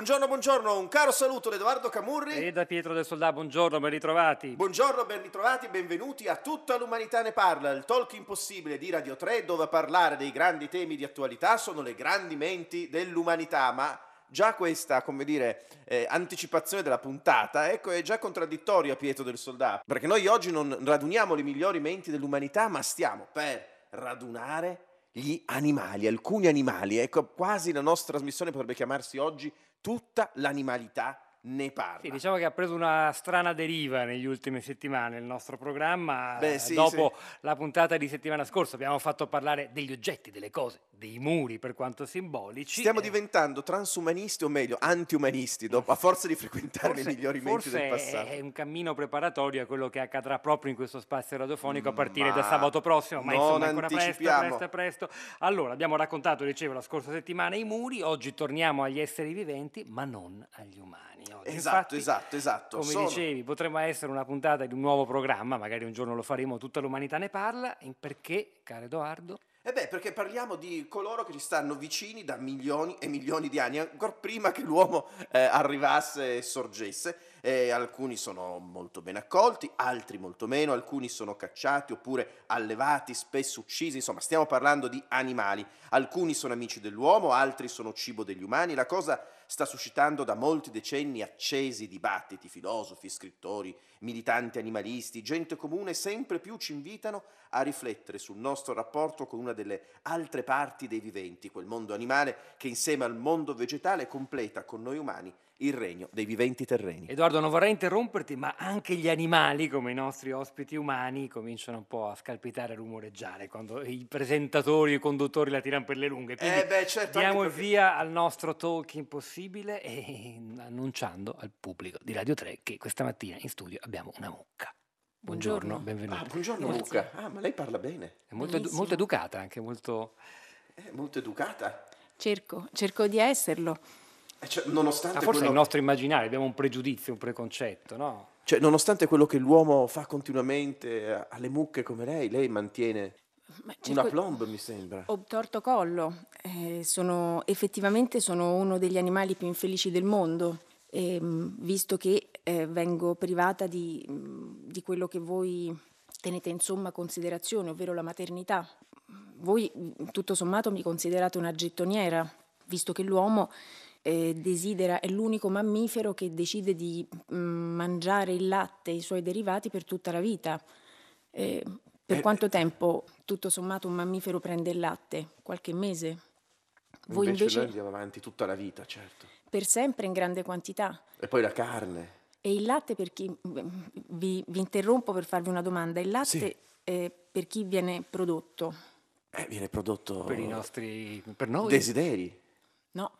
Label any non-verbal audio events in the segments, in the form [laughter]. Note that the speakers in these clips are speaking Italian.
Buongiorno, buongiorno, un caro saluto da Edoardo Camurri. E da Pietro del Soldato, buongiorno, ben ritrovati. Buongiorno, ben ritrovati, benvenuti a Tutta l'umanità ne parla, il talk impossibile di Radio 3 dove a parlare dei grandi temi di attualità sono le grandi menti dell'umanità, ma già questa, come dire, eh, anticipazione della puntata, ecco, è già contraddittoria Pietro del Soldato, perché noi oggi non raduniamo le migliori menti dell'umanità, ma stiamo per radunare gli animali, alcuni animali, ecco, quasi la nostra trasmissione potrebbe chiamarsi oggi Tutta l'animalità ne parla. Sì, diciamo che ha preso una strana deriva negli ultime settimane il nostro programma. Beh, Eh, sì, Dopo la puntata di settimana scorsa abbiamo fatto parlare degli oggetti, delle cose, dei muri per quanto simbolici. Stiamo Eh, diventando transumanisti o meglio antiumanisti dopo, a forza di frequentare forse- le migliori menti del passato. è un cammino preparatorio a quello che accadrà proprio in questo spazio radiofonico a partire Ma da sabato prossimo, ma insomma ancora presto, presto, presto. Allora, abbiamo raccontato, dicevo, la scorsa settimana i muri, oggi torniamo agli esseri viventi, ma non agli umani. Oggi, Esatto, infatti, esatto, esatto. Come Sono- dicevi, potremmo essere una puntata di un nuovo programma, magari un giorno lo faremo, tutta l'umanità ne parla, perché, caro Edoardo? Eh beh, perché parliamo di coloro che ci stanno vicini da milioni e milioni di anni, ancora prima che l'uomo eh, arrivasse e sorgesse. Eh, alcuni sono molto ben accolti, altri molto meno, alcuni sono cacciati oppure allevati, spesso uccisi, insomma stiamo parlando di animali. Alcuni sono amici dell'uomo, altri sono cibo degli umani. La cosa sta suscitando da molti decenni accesi dibattiti, filosofi, scrittori, militanti animalisti, gente comune sempre più ci invitano a riflettere sul nostro rapporto con una delle altre parti dei viventi, quel mondo animale che insieme al mondo vegetale completa con noi umani il regno dei viventi terreni. Edoardo, non vorrei interromperti, ma anche gli animali, come i nostri ospiti umani, cominciano un po' a scalpitare e rumoreggiare quando i presentatori e i conduttori la tirano per le lunghe. Quindi Eh beh, certo, diamo il perché- via al nostro talk impossibile e [laughs] annunciando al pubblico di Radio 3 che questa mattina in studio abbiamo una mucca. Buongiorno, Buongiorno. benvenuta. Ah, buongiorno Grazie. Luca. Ah, ma lei parla bene. È molto, edu- molto educata, anche molto... È molto educata. Cerco, cerco di esserlo. Eh, cioè, nonostante, Ma forse è il quello, nostro immaginario, abbiamo un pregiudizio, un preconcetto, no? cioè, nonostante quello che l'uomo fa continuamente a- alle mucche come lei, lei mantiene Ma una plomb, mi sembra. Ho torto collo. Eh, sono, effettivamente sono uno degli animali più infelici del mondo, ehm, visto che eh, vengo privata di, mm, di quello che voi tenete in somma considerazione, ovvero la maternità. Voi, mm, tutto sommato, mi considerate una gettoniera, visto che l'uomo eh, desidera, è l'unico mammifero che decide di mm, mangiare il latte e i suoi derivati per tutta la vita. Eh, per Eh, quanto tempo, tutto sommato, un mammifero prende il latte? Qualche mese? Voi invece, invece noi andiamo avanti tutta la vita, certo. per sempre in grande quantità. E poi la carne. E il latte per chi... Vi, vi interrompo per farvi una domanda. Il latte Sì. eh, per chi viene prodotto? Eh, viene prodotto Per i nostri... per noi. desideri. No.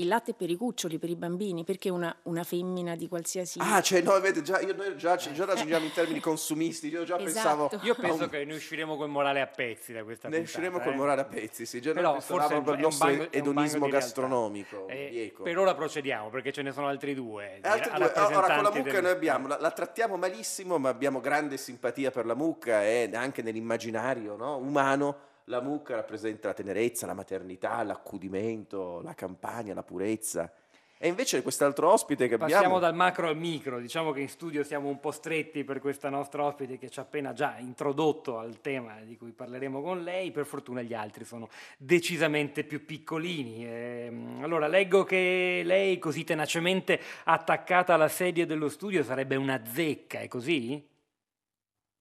Il latte per i cuccioli, per i bambini, perché una, una femmina di qualsiasi... Ah, cioè, no, vede, già, io, noi già, già ragioniamo in termini consumisti. Io già Esatto. pensavo. Io penso un- che ne usciremo col morale a pezzi da questa Ne puntata. usciremo col eh. morale a pezzi, sì. Già Però forse per il nostro bagno- edonismo gastronomico. Eh, per ora procediamo perché ce ne sono altri due. E altre di- due- ora con la mucca del- noi abbiamo, la, la trattiamo malissimo, ma abbiamo grande simpatia per la mucca e anche nell'immaginario no, umano la mucca rappresenta la tenerezza, la maternità, l'accudimento, la campagna, la purezza. E invece quest'altro ospite che Passiamo abbiamo... dal macro al micro, diciamo che in studio siamo un po' stretti per questa nostra ospite che ci ha appena già introdotto al tema di cui parleremo con lei, per fortuna gli altri sono decisamente più piccolini. Ehm, allora, leggo che lei così tenacemente attaccata alla sedia dello studio sarebbe una zecca, è così?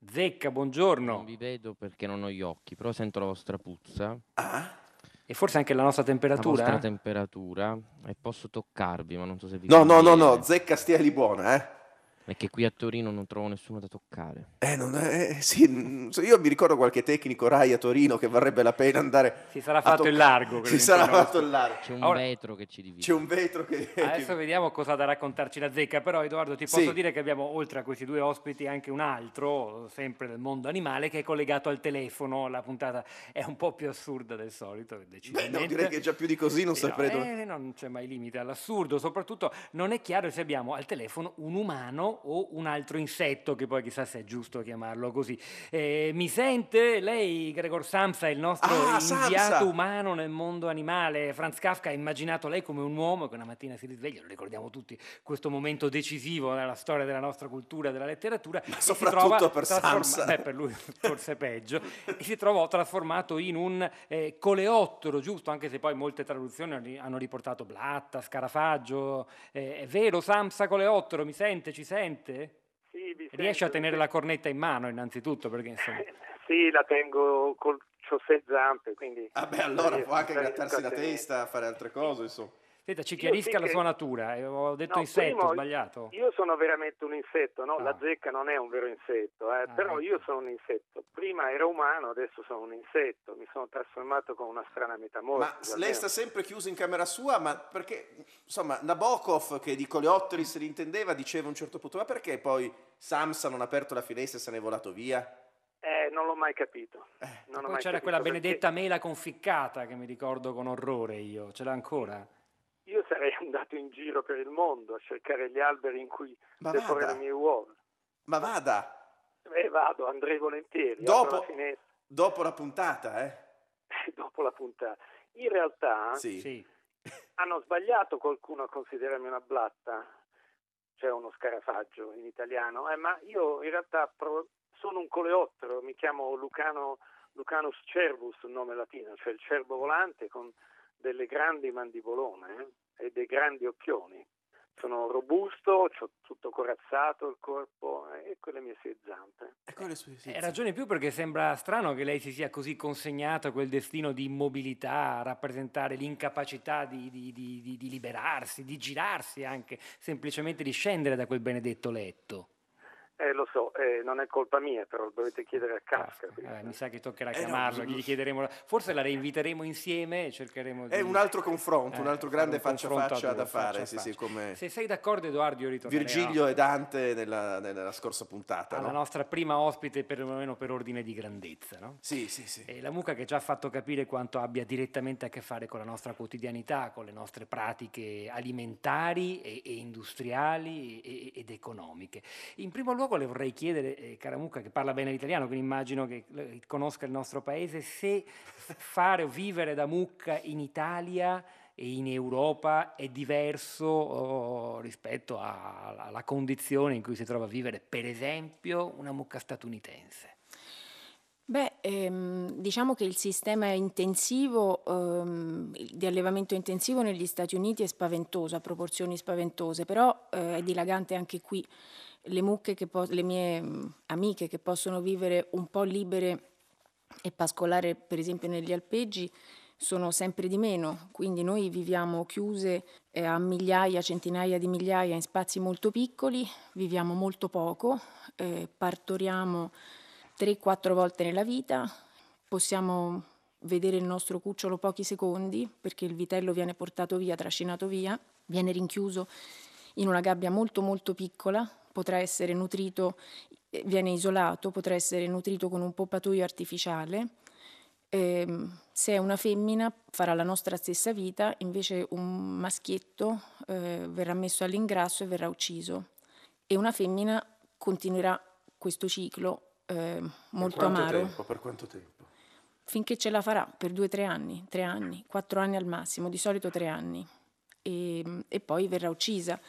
Zecca, buongiorno. Non vi vedo perché non ho gli occhi, però sento la vostra puzza, Ah? E forse anche la nostra la temperatura? vostra temperatura e posso toccarvi, ma non so se vi No, no, no, no, zecca stia lì buona, eh. È che qui a Torino non trovo nessuno da toccare. Eh, non è, eh, sì, mm, io mi ricordo qualche tecnico Rai a Torino che varrebbe la pena andare. Si sarà fatto toccare. il largo. Si sarà intorno fatto il largo. C'è un Ora- vetro che ci divide. C'è un vetro che. Adesso che- vediamo cosa ha da raccontarci la zecca, però Edoardo ti posso Sì. dire che abbiamo oltre a questi due ospiti anche un altro, sempre del mondo animale, che è collegato al telefono. La puntata è un po' più assurda del solito, Beh, no, direi che già più di così non Sì, saprei no, dove. eh, non c'è mai limite all'assurdo, soprattutto non è chiaro se abbiamo al telefono un umano o un altro insetto, che poi chissà se è giusto chiamarlo così. Eh, mi sente lei, Gregor Samsa, il nostro Ah, Samsa! inviato umano nel mondo animale? Franz Kafka ha immaginato lei come un uomo che una mattina si risveglia, lo ricordiamo tutti, questo momento decisivo nella storia della nostra cultura e della letteratura. si soprattutto per trasforma- Samsa. beh, per lui forse peggio, e si trovò trasformato in un eh, coleottero, giusto? Anche se poi molte traduzioni hanno- hanno riportato blatta, scarafaggio. Eh, è vero, Samsa coleottero, mi sente, ci sente? Sì, vi Riesce a tenere la cornetta in mano innanzitutto, perché insomma... [laughs] Sì, la tengo col sei zampe, quindi... Ah, beh, allora riesco- può anche grattarsi la testa, fare altre cose, insomma. Senta, ci chiarisca sì la sua natura. eh, Ho detto No, insetto, primo, ho sbagliato? Io sono veramente un insetto, no? Ah. La zecca non è un vero insetto, eh, Ah, però ecco. io sono un insetto. Prima ero umano, adesso sono un insetto. Mi sono trasformato con una strana Ma metamorfosi. lei sta sempre chiuso in camera sua, ma perché, insomma, Nabokov, che di coleotteri se li intendeva, diceva a un certo punto, ma perché poi Samsa non ha aperto la finestra e se n'è volato via? Eh, non l'ho mai capito. Eh, Non ho Poi mai c'era capito quella perché benedetta mela conficcata che mi ricordo con orrore io. Ce l'ha ancora? Io sarei [laughs] andato in giro per il mondo a cercare gli alberi in cui Ma deporre vada. le mie uova. Ma vada, E vado, andrei volentieri. Dopo- la dopo la puntata, eh? [laughs] dopo la puntata. In realtà Sì. Sì. [laughs] hanno sbagliato qualcuno a considerarmi una blatta, cioè uno scarafaggio in italiano, eh, ma io in realtà pro- sono un coleottero, mi chiamo Lucano, Lucanus cervus, un nome latino, cioè il cervo volante con delle grandi mandibolone eh, e dei grandi occhioni. Sono robusto, ho tutto corazzato il corpo eh, e con le mie sei zampe. Ecco le sue sì, E sì. ragione più perché sembra strano che lei si sia così consegnato a quel destino di immobilità, a rappresentare l'incapacità di, di- di- di- di liberarsi, di girarsi anche, semplicemente di scendere da quel benedetto letto. Eh, lo so, eh, non è colpa mia, però lo dovete chiedere a Kafka. Eh, mi sa che toccherà Eh, no, chiamarlo, bisogna- gli chiederemo, forse la reinviteremo insieme e cercheremo di... È un altro confronto, un eh, altro fare grande un faccia a confronto faccia da due, faccia fare, a sì, sì, faccia. come Se sei d'accordo Edoardo io ritornerò Virgilio e Dante nella, nella scorsa puntata, alla no? nostra prima ospite perlomeno per ordine di grandezza, no? Sì, sì, sì. E la mucca che ci ha fatto capire quanto abbia direttamente a che fare con la nostra quotidianità, con le nostre pratiche alimentari e, e industriali e- ed economiche. In primo luogo le vorrei chiedere, eh, cara mucca, che parla bene l'italiano, quindi immagino che eh, conosca il nostro paese, se fare o vivere da mucca in Italia e in Europa è diverso oh, rispetto a- alla condizione in cui si trova a vivere, per esempio, una mucca statunitense. Beh, ehm, diciamo che il sistema intensivo ehm, di allevamento intensivo negli Stati Uniti è spaventoso, a proporzioni spaventose, però eh, è dilagante anche qui. Le mucche, che po- le mie mm, amiche che possono vivere un po' libere e pascolare, per esempio, negli alpeggi, sono sempre di meno, quindi noi viviamo chiuse eh, a migliaia, centinaia di migliaia in spazi molto piccoli, viviamo molto poco, eh, partoriamo 3-4 volte nella vita, possiamo vedere il nostro cucciolo pochi secondi perché il vitello viene portato via, trascinato via, viene rinchiuso in una gabbia molto molto piccola, potrà essere nutrito, eh, viene isolato, potrà essere nutrito con un poppatoio artificiale. Ehm, se è una femmina farà la nostra stessa vita, invece un maschietto eh, verrà messo all'ingrasso e verrà ucciso. E una femmina continuerà questo ciclo eh, molto per amaro Tempo, per quanto tempo? finché ce la farà per due o tre anni, tre anni, quattro anni al massimo, di solito tre anni, e, e poi verrà uccisa.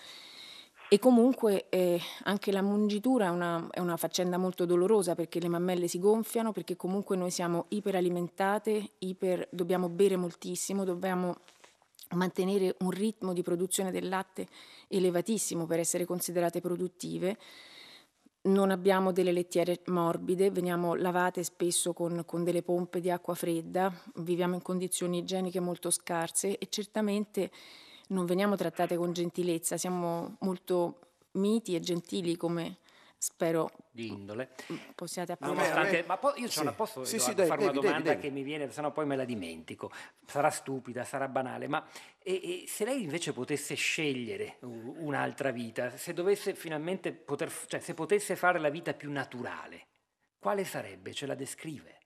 E comunque eh, anche la mungitura è una, è una faccenda molto dolorosa perché le mammelle si gonfiano, perché comunque noi siamo iperalimentate, iper, dobbiamo bere moltissimo, dobbiamo mantenere un ritmo di produzione del latte elevatissimo per essere considerate produttive. Non abbiamo delle lettiere morbide, veniamo lavate spesso con, con delle pompe di acqua fredda, viviamo in condizioni igieniche molto scarse e certamente non veniamo trattate con gentilezza, siamo molto miti e gentili come spero di indole. possiate nonostante- ma po- io Sì. una, posso Sì, Edoardo, sì, fare una domanda devi, devi. che mi viene, sennò poi me la dimentico. Sarà stupida, sarà banale, ma e- e se lei invece potesse scegliere un'altra vita, se dovesse finalmente poter, cioè se potesse fare la vita più naturale, quale sarebbe? Ce la descrive?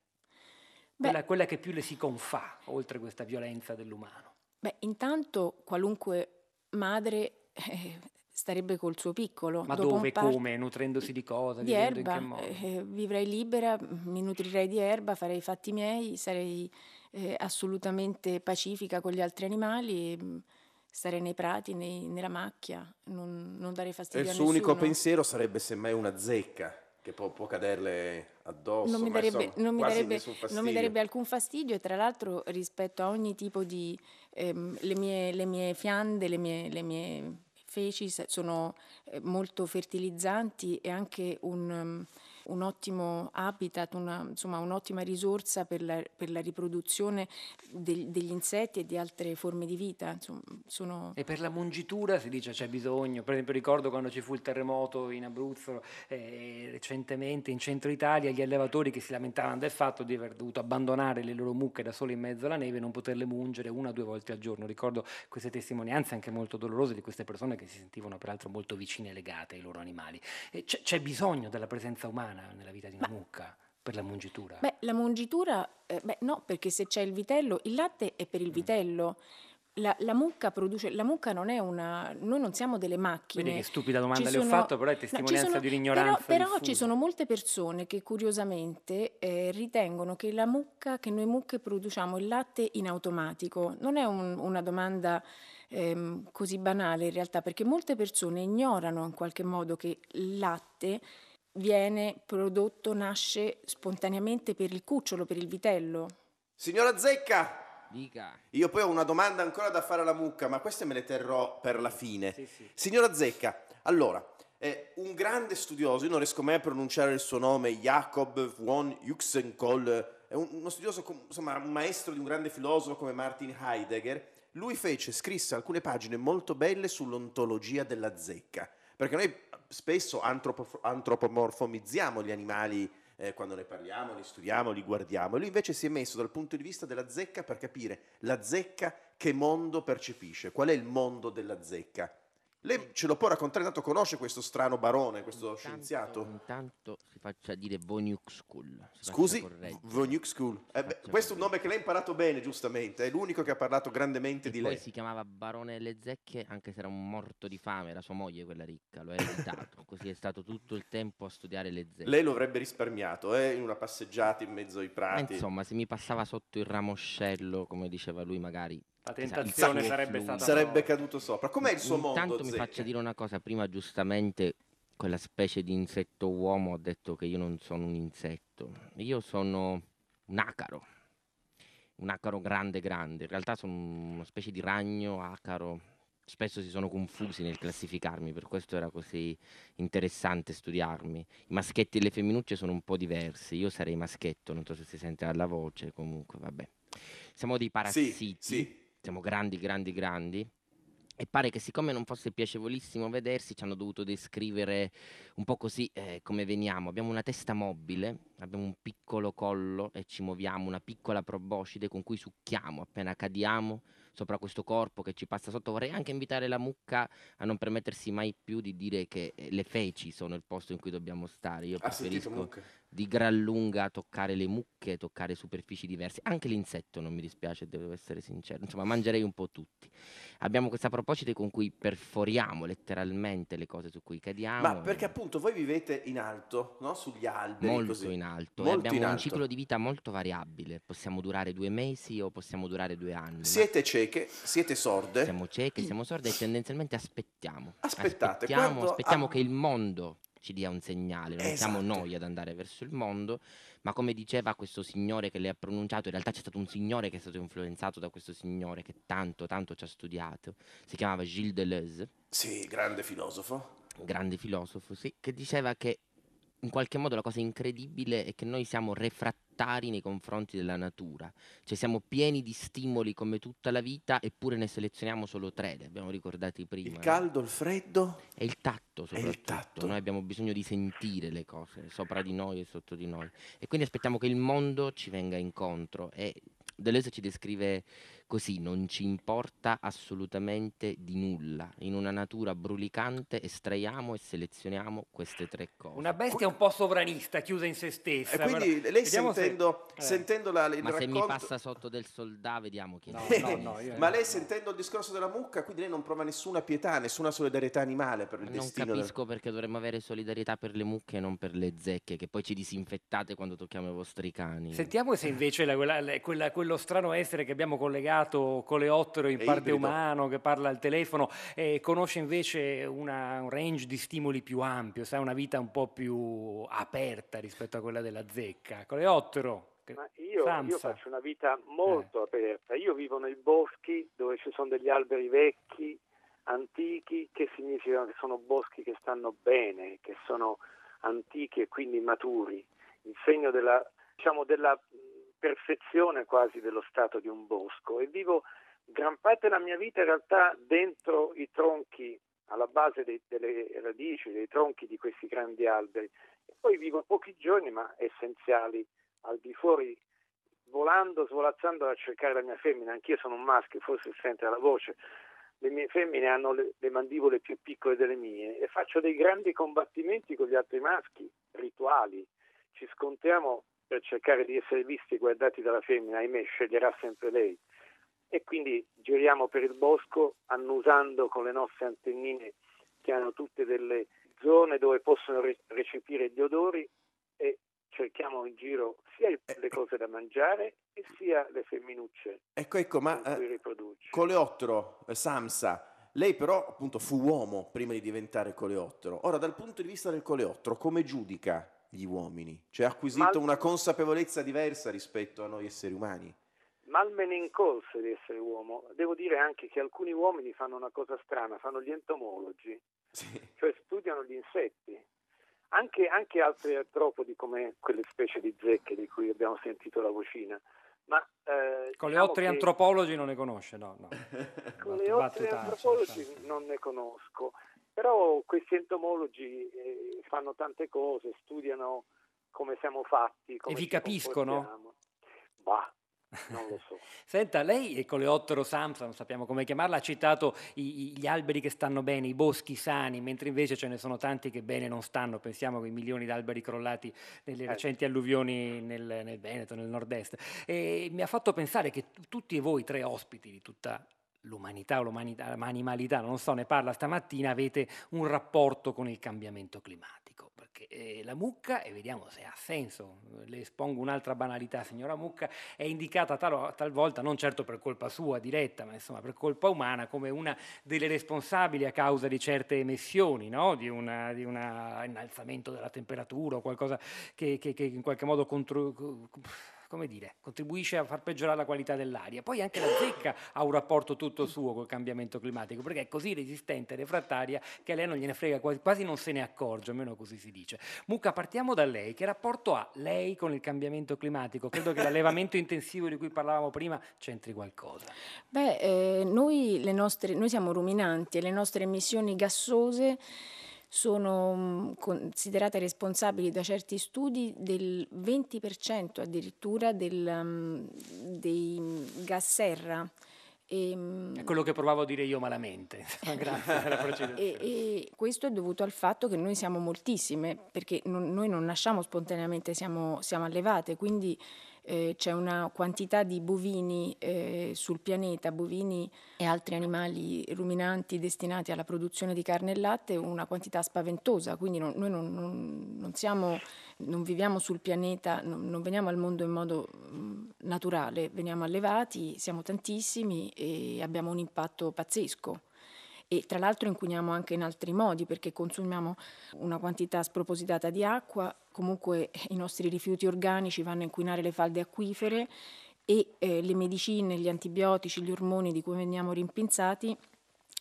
Beh. Quella, quella che più le si confà, oltre questa violenza dell'umano. Beh, intanto qualunque madre eh, starebbe col suo piccolo. Ma Dopo dove, par- come, nutrendosi di cosa, Di erba, che modo? eh, vivrei libera, mi nutrirei di erba, farei i fatti miei, sarei eh, assolutamente pacifica con gli altri animali, e, mh, starei nei prati, nei- nella macchia, non, non darei E fastidio il a suo unico pensiero sarebbe semmai una zecca che può, può caderle addosso. non mi, darebbe, insomma, non mi darebbe- non mi darebbe alcun fastidio e tra l'altro rispetto a ogni tipo di... ehm, le, mie, le mie fiande, le mie, le mie feci sono eh, molto fertilizzanti e anche un, um, un ottimo habitat, una, insomma un'ottima risorsa per la, per la riproduzione del- degli insetti e di altre forme di vita. Insomma, sono... E per la mungitura si dice c'è bisogno, per esempio ricordo quando ci fu il terremoto in Abruzzo eh, recentemente in centro Italia, gli allevatori che si lamentavano del fatto di aver dovuto abbandonare le loro mucche da sole in mezzo alla neve e non poterle mungere una o due volte al giorno. Ricordo queste testimonianze anche molto dolorose di queste persone che si sentivano peraltro molto vicine e legate ai loro animali. C'è, c'è bisogno della presenza umana nella vita di una mucca per la mungitura? Beh, la mungitura, eh, beh, no, perché se c'è il vitello, il latte è per Mm. il vitello. La, la mucca produce, la mucca non è una, noi non siamo delle macchine. Vedi che stupida domanda Ci le ho fatto, però è no, testimonianza sono- di un'ignoranza Però, però ci sono molte persone che curiosamente eh, ritengono che la mucca, che noi mucche produciamo il latte in automatico. Non è un- una domanda ehm, così banale in realtà, perché molte persone ignorano in qualche modo che il latte viene prodotto, nasce spontaneamente per il cucciolo, per il vitello. Signora Zecca, Dica. io poi ho una domanda ancora da fare alla mucca, ma queste me le terrò per la fine. Sì, sì. Signora Zecca, allora, eh, un grande studioso, io non riesco mai a pronunciare il suo nome, Jacob von Juxenkoll, è un- uno studioso, insomma, un maestro di un grande filosofo come Martin Heidegger, lui fece, scrisse alcune pagine molto belle sull'ontologia della zecca, perché noi spesso antropo- antropomorfomizziamo gli animali eh, quando ne parliamo, li studiamo, li guardiamo, lui invece si è messo dal punto di vista della zecca per capire la zecca che mondo percepisce, qual è il mondo della zecca. Lei ce lo può raccontare, tanto conosce questo strano barone, questo Intanto- scienziato? Intanto si faccia dire. Scusi? School. Vonyuk School. Eh beh, questo è un nome che lei ha imparato bene, giustamente. È l'unico che ha parlato grandemente E di poi lei. si chiamava Barone delle Zecche, anche se era un morto di fame, era sua moglie quella ricca, lo ha ereditato. [laughs] Così è stato tutto il tempo a studiare le zecche. Lei lo avrebbe risparmiato, eh, in una passeggiata in mezzo ai Ma prati. insomma, se mi passava sotto il ramoscello, come diceva lui, magari La tentazione suo sarebbe stata Sarebbe caduto sopra. Com'è il suo mondo, Intanto mi Zecca? faccia dire una cosa, prima giustamente quella specie di insetto uomo ha detto che io non sono un insetto, io sono un acaro, un acaro grande grande, in realtà sono una specie di ragno acaro, spesso si sono confusi nel classificarmi, per questo era così interessante studiarmi. I maschetti e le femminucce sono un po' diversi, io sarei maschetto, non so se si sente dalla voce, comunque vabbè. Siamo dei parassiti Sì, sì. Siamo grandi, grandi, grandi. E pare che siccome non fosse piacevolissimo vedersi, ci hanno dovuto descrivere un po' così eh, come veniamo. Abbiamo una testa mobile, abbiamo un piccolo collo e ci muoviamo, una piccola proboscide con cui succhiamo appena cadiamo sopra questo corpo che ci passa sotto. Vorrei anche invitare la mucca a non permettersi mai più di dire che eh, le feci sono il posto in cui dobbiamo stare. Io sentito preferisco di gran lunga toccare le mucche, toccare superfici diverse. Anche l'insetto non mi dispiace, devo essere sincero. Insomma, mangerei un po' tutti. Abbiamo questa proposito con cui perforiamo letteralmente le cose su cui cadiamo. Ma perché appunto voi vivete in alto, no? Sugli alberi. molto così. in alto e Molto abbiamo in un alto. ciclo di vita molto variabile. Possiamo durare due mesi o possiamo durare due anni. ma Siete cieche, siete sorde. siamo cieche, siamo sorde e tendenzialmente aspettiamo. Aspettate, aspettiamo, aspettiamo ah. che il mondo ci dia un segnale, non siamo Esatto. noi ad andare verso il mondo, ma come diceva questo signore che le ha pronunciato, in realtà c'è stato un signore che è stato influenzato da questo signore che tanto, tanto ci ha studiato, si chiamava Gilles Deleuze, Sì, grande filosofo. Grande filosofo, sì, che diceva che in qualche modo la cosa incredibile è che noi siamo refrattari nei confronti della natura, cioè siamo pieni di stimoli come tutta la vita eppure ne selezioniamo solo tre, li abbiamo ricordati prima. Il no? caldo, il freddo E il tatto e il soprattutto, tatto. noi abbiamo bisogno di sentire le cose sopra di noi e sotto di noi e quindi aspettiamo che il mondo ci venga incontro e Deleuze ci descrive così, non ci importa assolutamente di nulla, in una natura brulicante estraiamo e selezioniamo queste tre cose. Una bestia un po' sovranista, chiusa in se stessa. E quindi però- lei vediamo se- sentendo, eh. sentendo la, il Ma se mi racconto... passa sotto del soldà, vediamo chi è. No, no, no, io- [laughs] Ma lei sentendo il discorso della mucca, quindi lei non prova nessuna pietà, nessuna solidarietà animale per il Non destino del- capisco perché dovremmo avere solidarietà per le mucche e non per le zecche, che poi ci disinfettate quando tocchiamo i vostri cani. Sentiamo se invece la- quella- la- quella- quello strano essere che abbiamo collegato coleottero in È parte ibrido. umano, che parla al telefono, eh, conosce invece una- un range di stimoli più ampio, sa, una vita un po' più aperta rispetto a quella della zecca. Coleottero, io, io faccio una vita molto aperta. Io vivo nei boschi dove ci sono degli alberi vecchi, antichi, che significa che sono boschi che stanno bene, che sono antichi e quindi maturi, il segno della, diciamo, della perfezione quasi dello stato di un bosco. E vivo gran parte della mia vita in realtà dentro i tronchi, alla base dei- delle radici, dei tronchi di questi grandi alberi. E poi vivo pochi giorni, ma essenziali, al di fuori, volando, svolazzando a cercare la mia femmina. Anch'io sono un maschio, forse sente la voce. Le mie femmine hanno le, le mandibole più piccole delle mie e faccio dei grandi combattimenti con gli altri maschi, rituali. Ci scontriamo per cercare di essere visti e guardati dalla femmina, ahimè, sceglierà sempre lei. E quindi giriamo per il bosco annusando con le nostre antennine che hanno tutte delle zone dove possono re- recepire gli odori e cerchiamo in giro sia le cose da mangiare e sia le femminucce Ecco, ecco, ma eh. Coleottero, eh, Samsa, lei però appunto fu uomo prima di diventare coleottero. Ora, dal punto di vista del coleottero, come giudica gli uomini? Cioè ha acquisito Ma- una consapevolezza diversa rispetto a noi esseri umani? Mal me ne incolse di essere uomo. Devo dire anche che alcuni uomini fanno una cosa strana, fanno gli entomologi, Sì. cioè studiano gli insetti. Anche, anche altri artropodi come quelle specie di zecche di cui abbiamo sentito la vocina. Ma, eh, Con le diciamo otri che- antropologi non ne conosce, no, no. Con le battutaccia, antropologi non ne conosco, però questi entomologi eh, fanno tante cose, studiano come siamo fatti. Come E vi capiscono? Bah, non lo so. [laughs] Senta, lei e Coleottero Samsa, non sappiamo come chiamarla, ha citato i- gli alberi che stanno bene, i boschi sani, mentre invece ce ne sono tanti che bene non stanno. Pensiamo ai milioni di alberi crollati nelle Eh. recenti alluvioni nel, nel Veneto, nel nord-est. E mi ha fatto pensare che t- tutti voi tre ospiti di tutta l'umanità o l'animalità, non so, ne parla stamattina, avete un rapporto con il cambiamento climatico. Perché eh, la mucca, e vediamo se ha senso, le espongo un'altra banalità, signora Mucca, è indicata tal- talvolta, non certo per colpa sua diretta, ma insomma per colpa umana, come una delle responsabili a causa di certe emissioni, no? di un innalzamento della temperatura o qualcosa che, che- che in qualche modo contro- come dire, contribuisce a far peggiorare la qualità dell'aria. Poi anche la zecca ha un rapporto tutto suo col cambiamento climatico, perché è così resistente e refrattaria che a lei non gliene frega, quasi, non se ne accorge, almeno così si dice. Mucca, partiamo da lei. Che rapporto ha lei con il cambiamento climatico? Credo che l'allevamento [laughs] intensivo di cui parlavamo prima c'entri qualcosa. Beh, eh, noi, nostre- noi siamo ruminanti e le nostre emissioni gassose sono considerate responsabili da certi studi del 20% addirittura del, dei gas serra. E, È quello che provavo a dire io malamente. [laughs] Precisazione. e, e questo è dovuto al fatto che noi siamo moltissime, perché non- noi non nasciamo spontaneamente, siamo, siamo allevate, quindi eh, c'è una quantità di bovini eh, sul pianeta, bovini e altri animali ruminanti destinati alla produzione di carne e latte, una quantità spaventosa, quindi non- noi non, non- non siamo, non viviamo sul pianeta, non, veniamo al mondo in modo mm, naturale, veniamo allevati, siamo tantissimi e abbiamo un impatto pazzesco e tra l'altro inquiniamo anche in altri modi perché consumiamo una quantità spropositata di acqua, comunque i nostri rifiuti organici vanno a inquinare le falde acquifere e eh, le medicine, gli antibiotici, gli ormoni di cui veniamo rimpinzati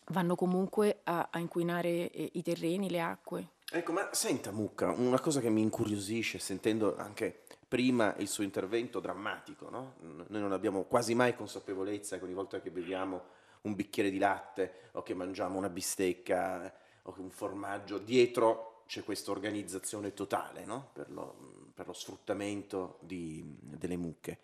vanno comunque a, a inquinare eh, i terreni, le acque. Ecco, ma senta Mucca, una cosa che mi incuriosisce sentendo anche prima il suo intervento drammatico, no? Noi non abbiamo quasi mai consapevolezza che ogni volta che beviamo un bicchiere di latte o che mangiamo una bistecca o un formaggio, dietro c'è questa organizzazione totale no? per, lo, per, lo, sfruttamento di, delle mucche.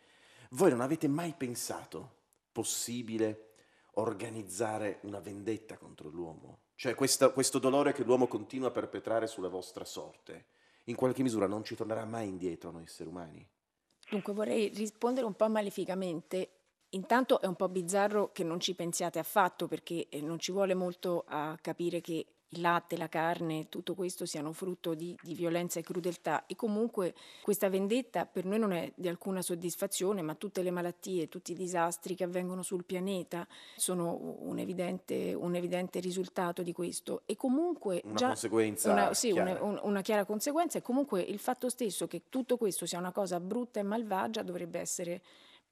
Voi non avete mai pensato possibile organizzare una vendetta contro l'uomo? Cioè questa, questo dolore che l'uomo continua a perpetrare sulla vostra sorte, in qualche misura non ci tornerà mai indietro noi esseri umani? Dunque vorrei rispondere un po' maleficamente. Intanto è un po' bizzarro che non ci pensiate affatto perché eh, non ci vuole molto a capire che il latte, la carne, tutto questo siano frutto di, di, violenza e crudeltà. E comunque questa vendetta per noi non è di alcuna soddisfazione, ma tutte le malattie, tutti i disastri che avvengono sul pianeta sono un evidente, un evidente risultato di questo. E comunque una già conseguenza una, sì, chiara. Una, una chiara conseguenza. E comunque il fatto stesso che tutto questo sia una cosa brutta e malvagia dovrebbe essere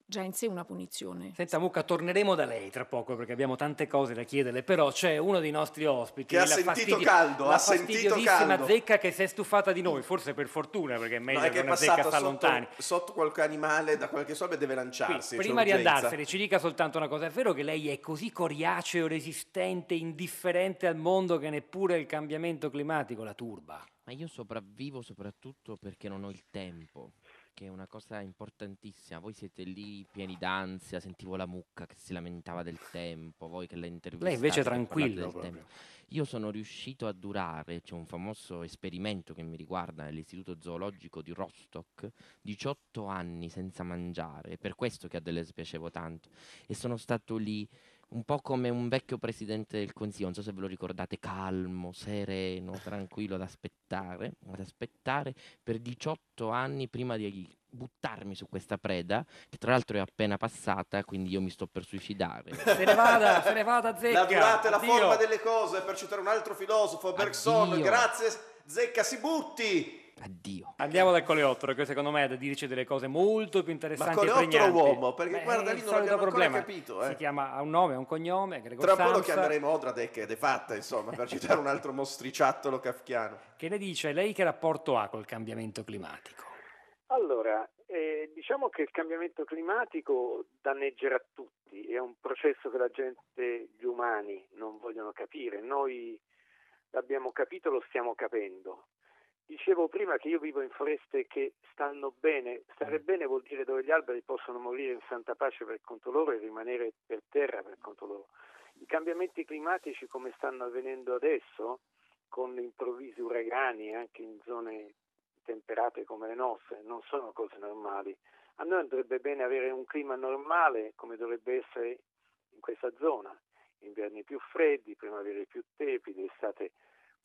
già in sé una punizione. Senta Mucca, torneremo da lei tra poco perché abbiamo tante cose da chiederle, però c'è uno dei nostri ospiti, che ha sentito fastidio- caldo, ha sentito fastidiosissima caldo. zecca che si è stufata di noi, forse per fortuna perché è meglio No, è che una zecca sta sotto, lontani. sotto qualche animale da qualche solve e deve Qui, lanciarsi. c'è prima di andarsene, ci dica soltanto una cosa: è vero che lei è così coriaceo, resistente, indifferente al mondo che neppure il cambiamento climatico la turba? Ma io sopravvivo soprattutto perché non ho il tempo, che è una cosa importantissima. Voi siete lì pieni d'ansia, sentivo la mucca che si lamentava del tempo, voi che la intervistate. Lei invece tranquillo del proprio. tempo. Io sono riuscito a durare, c'è un famoso esperimento che mi riguarda nell'istituto zoologico di Rostock, 18 anni senza mangiare, è per questo che a Deleuze piacevo tanto. E sono stato lì un po' come un vecchio presidente del consiglio, non so se ve lo ricordate, calmo, sereno, tranquillo ad aspettare, ad aspettare per 18 anni prima di buttarmi su questa preda, che tra l'altro è appena passata, quindi io mi sto per suicidare. [laughs] Se ne vada, se ne vada, zecca. La durata e la forma delle cose, per citare un altro filosofo, Bergson. Addio. Grazie, Zecca, si butti! Addio. Andiamo dal coleottero, che secondo me ha da dirci delle cose molto più Ma interessanti e coleottero pregnanti. uomo, perché Beh, guarda lì il non abbiamo ancora problema. capito. eh. Si chiama, ha un nome, ha un cognome, Gregor Tra un po' lo Samsa. chiameremo Odradek ed è fatta, insomma, per citare un altro mostriciattolo kafkiano. Che ne dice? Lei che rapporto ha col cambiamento climatico? Allora, eh, diciamo che il cambiamento climatico danneggerà tutti, è un processo che la gente, gli umani, non vogliono capire. Noi l'abbiamo capito, lo stiamo capendo. Dicevo prima che io vivo in foreste che stanno bene, stare bene vuol dire dove gli alberi possono morire in santa pace per conto loro e rimanere per terra per conto loro. I cambiamenti climatici come stanno avvenendo adesso, con improvvisi uragani anche in zone temperate come le nostre, non sono cose normali. A noi andrebbe bene avere un clima normale come dovrebbe essere in questa zona, inverni più freddi, primavere più tepide, estate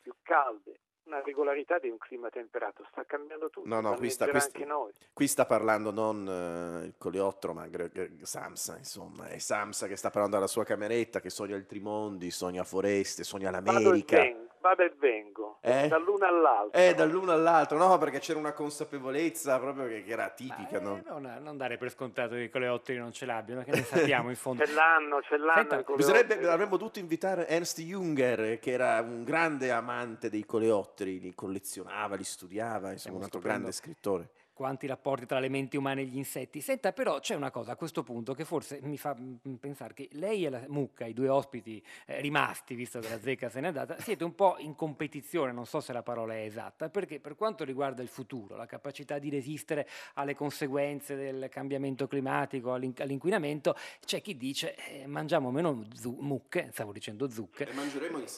più calde, una regolarità di un clima temperato. Sta cambiando tutto, No, no, qui sta- qui sta- anche noi. Qui sta parlando non eh, il coleottero, ma Gre- Gre- Samsa, insomma. È Samsa che sta parlando dalla sua cameretta, che sogna altri mondi, sogna foreste, sogna Vado e, l'America. vengo, vado e vengo, Eh? dall'uno all'altro. Eh, dall'uno all'altro, no, perché c'era una consapevolezza proprio che, che era tipica, Eh, no? non, non dare per scontato che i coleotteri non ce l'abbiano, che ne sappiamo in fondo. [laughs] Ce l'hanno, ce l'hanno. Senta, avremmo dovuto invitare Ernst Junger, che era un grande amante dei coleotteri, li collezionava, li studiava, insomma, Stiamo un altro scoprendo grande scrittore. Quanti rapporti tra le menti umane e gli insetti. Senta, però c'è una cosa a questo punto che forse mi fa mm, pensare che lei e la Mucca, i due ospiti eh, rimasti, visto che la zecca se n'è andata, siete un po' in competizione, non so se la parola è esatta, perché per quanto riguarda il futuro, la capacità di resistere alle conseguenze del cambiamento climatico, all'in- all'inquinamento, c'è chi dice eh, mangiamo meno zu- mucche, stavo dicendo zucche, E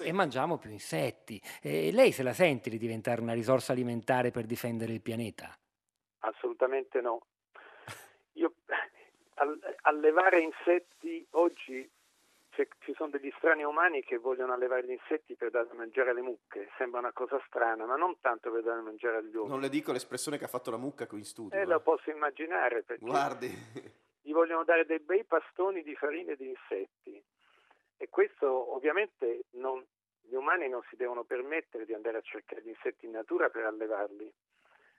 e mangiamo più insetti. E lei se la sente di diventare una risorsa alimentare per difendere il pianeta? Assolutamente no. Io, al- allevare insetti oggi c'è- ci sono degli strani umani che vogliono allevare gli insetti per dare da mangiare alle mucche. Sembra una cosa strana, ma non tanto per dare da mangiare agli uomini. Non le dico l'espressione che ha fatto la mucca qui in studio. Eh, eh. lo posso immaginare perché Guardi. gli vogliono dare dei bei pastoni di farine di insetti e questo ovviamente non- gli umani non si devono permettere di andare a cercare gli insetti in natura per allevarli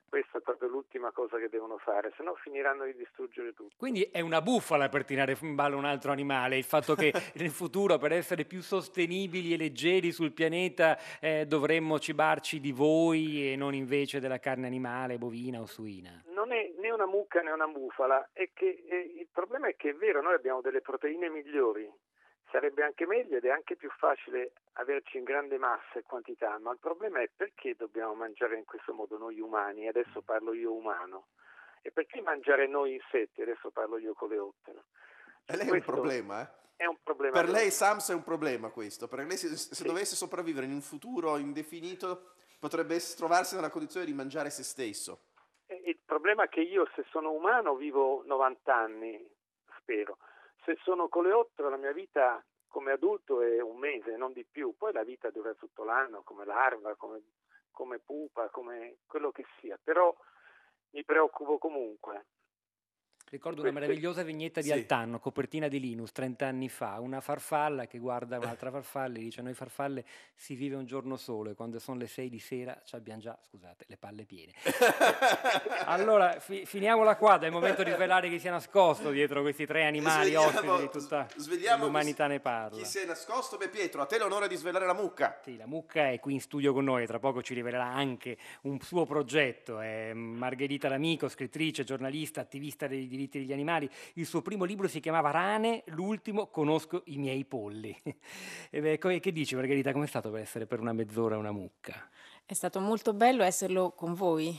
Questa è proprio l'ultima cosa che devono fare, se no finiranno di distruggere tutto. Quindi è una bufala per tirare in ballo un altro animale, il fatto che [laughs] nel futuro per essere più sostenibili e leggeri sul pianeta eh, dovremmo cibarci di voi e non invece della carne animale, bovina o suina. Non è né una mucca né una bufala, è che eh, il problema è che è vero, noi abbiamo delle proteine migliori, sarebbe anche meglio ed è anche più facile averci in grande massa e quantità, ma il problema è perché dobbiamo mangiare in questo modo noi umani, adesso parlo io umano, e perché mangiare noi insetti, adesso parlo io coleottero. E lei è un problema, eh? È un problema. Per lei Sams è un problema questo, perché lei se, se sì. dovesse sopravvivere in un futuro indefinito potrebbe trovarsi nella condizione di mangiare se stesso. Il problema è che io se sono umano vivo 90 anni, spero. Se sono coleottero la mia vita come adulto è un mese, non di più, poi la vita dura tutto l'anno, come larva, come, come pupa, come quello che sia, però mi preoccupo comunque. Ricordo una meravigliosa vignetta di sì. Altanno, copertina di Linus, 30 anni fa, una farfalla che guarda un'altra [laughs] farfalla e dice noi farfalle si vive un giorno solo e quando sono le 6 di sera ci abbiamo già, scusate, le palle piene. [laughs] allora, fi- finiamola qua, è il momento di svelare chi si è nascosto dietro questi tre animali svegliamo, ospiti di tutta l'umanità ne parla. Chi si è nascosto? Beh Pietro, a te l'onore di svelare la mucca. Sì, la mucca è qui in studio con noi, tra poco ci rivelerà anche un suo progetto, è Margherita L'Amico, scrittrice, giornalista, attivista dei diritti diritti degli animali. Il suo primo libro si chiamava Rane, l'ultimo Conosco i miei polli. [laughs] e beh, che dici Margherita, com'è stato per essere per una mezz'ora una mucca? È stato molto bello esserlo con voi.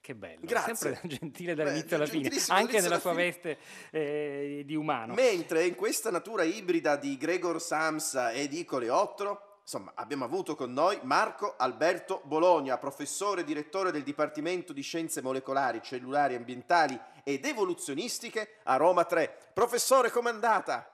Che bello, Grazie. sempre [laughs] gentile dall'inizio alla fine, anche nella sua veste eh, di umano. Mentre in questa natura ibrida di Gregor Samsa e di Coleottero, Insomma, abbiamo avuto con noi Marco Alberto Bologna, professore e direttore del Dipartimento di Scienze Molecolari, Cellulari, Ambientali ed Evoluzionistiche a Roma 3. Professore, com'è andata?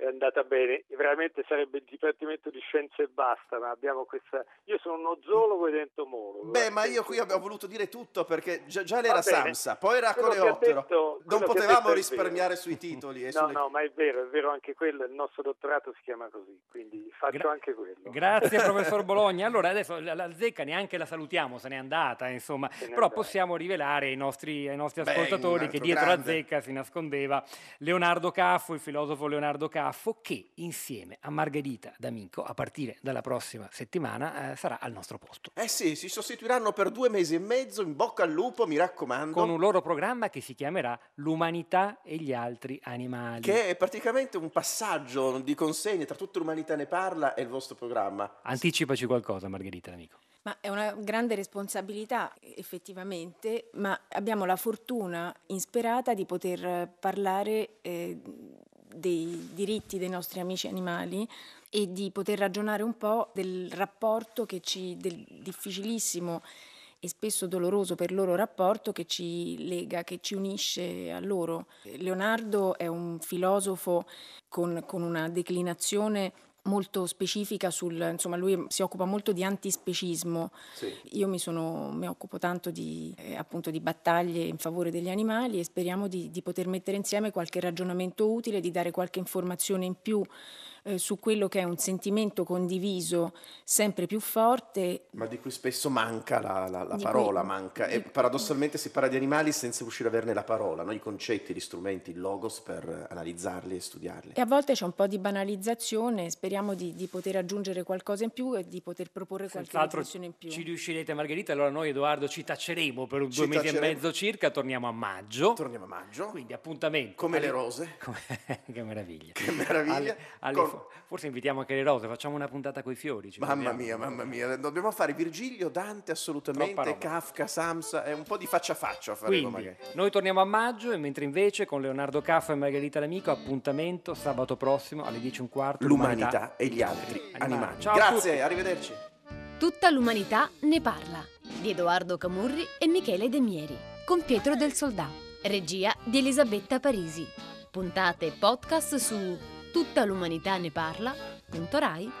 È andata bene, veramente sarebbe il Dipartimento di Scienze e basta, ma abbiamo questa... Io sono uno zoologo ed entomologo. Beh, ma io qui abbiamo voluto dire tutto perché già, già l'era Samsa, poi era Coleottero, non potevamo risparmiare sui titoli. no, sulle... no, ma è vero, è vero anche quello, il nostro dottorato si chiama così, quindi faccio Gra- anche quello. Grazie [laughs] professor Bologna, allora adesso la, la, zecca neanche la salutiamo, se n'è andata, insomma, però andata. possiamo rivelare ai nostri, ai nostri ascoltatori Beh, che dietro grande. la zecca si nascondeva Leonardo Caffo, il filosofo Leonardo Caffo, Scaffo che insieme a Margherita D'Amico a partire dalla prossima settimana eh, sarà al nostro posto. Eh sì, si sostituiranno per due mesi e mezzo, in bocca al lupo, mi raccomando. Con un loro programma che si chiamerà L'umanità e gli altri animali. Che è praticamente un passaggio di consegne tra tutta l'umanità ne parla e il vostro programma. Anticipaci qualcosa Margherita D'Amico. Ma è una grande responsabilità effettivamente, ma abbiamo la fortuna insperata di poter parlare eh, dei diritti dei nostri amici animali e di poter ragionare un po' del rapporto che ci, del difficilissimo e spesso doloroso per loro rapporto che ci lega, che ci unisce a loro. Leonardo è un filosofo con, con una declinazione molto specifica sul, insomma lui si occupa molto di antispecismo, sì. io mi, sono, mi, occupo tanto di, eh, appunto di battaglie in favore degli animali e speriamo di, di poter mettere insieme qualche ragionamento utile, di dare qualche informazione in più eh, su quello che è un sentimento condiviso sempre più forte. Ma di cui spesso manca la, la, la parola, cui, manca. E paradossalmente si parla di animali senza riuscire a averne la parola, no? i concetti, gli strumenti, il logos per analizzarli e studiarli. E a volte c'è un po' di banalizzazione, speriamo di, di poter aggiungere qualcosa in più e di poter proporre qualche riflessione in più. Ci riuscirete Margherita, allora noi Edoardo ci tacceremo per un ci due mesi e mezzo circa, torniamo a maggio. Torniamo a maggio. Quindi appuntamento. Come alle... le rose. [laughs] Come... che meraviglia. Che meraviglia. Alle, alle Forse invitiamo anche le rose, facciamo una puntata con i fiori. Mamma mia, mamma mia, dobbiamo fare Virgilio, Dante assolutamente, Kafka, Samsa, è un po' di faccia a faccia faremo Quindi, magari. Noi torniamo a maggio, e mentre invece con Leonardo Caffo e Margherita L'Amico, appuntamento sabato prossimo alle 10 e un quarto. L'umanità, l'umanità e gli altri animali. animali. Ciao Grazie, arrivederci. Tutta l'umanità ne parla, di Edoardo Camurri e Michele De Mieri, con Pietro del Soldà, regia di Elisabetta Parisi. Puntate e podcast su tutta l'umanità ne parla.rai.it